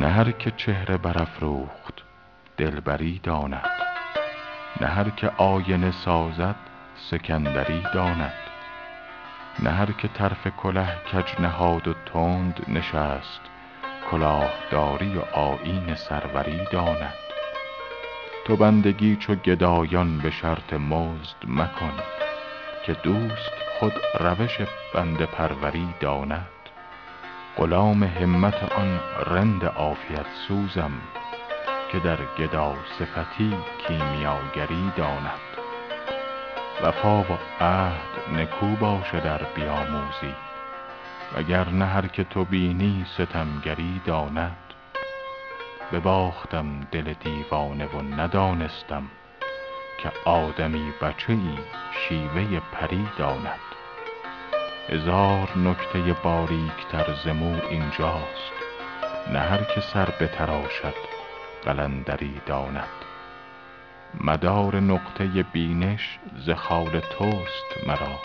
نه هر که چهره برافروخت دلبری داند. نه هر که آینه سازد سکندری داند. نه هر که طرف کله کج نهاد و تند نشست کلاهداری و آیین سروری داند. تو بندگی چو گدایان به شرط مزد مکن که دوست خود روش بنده پروری داند. غلام همت آن رند عافیت سوزم که در گداصفتی کیمیاگری داند. وفا و عهد نکو باشد ار بیاموزی وگر نه هر که تو بینی ستمگری داند. بباختم دل دیوانه و ندانستم که آدمی بچه ای شیوه پری داند. هزار نکته باریک تر ز مو اینجاست. نه هر که سر بتراشد قلندری داند. مدار نقطه بینش ز خال توست مرا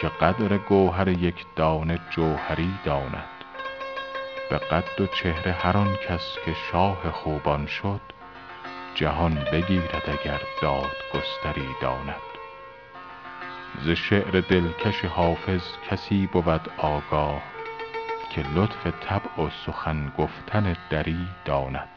که قدر گوهر یک دانه جوهری داند. به قد و چهره هر آن کس که شاه خوبان شد جهان بگیرد اگر دادگستری داند. ز شعر دلکش حافظ کسی بود آگاه که لطف طبع و سخن گفتن دری داند.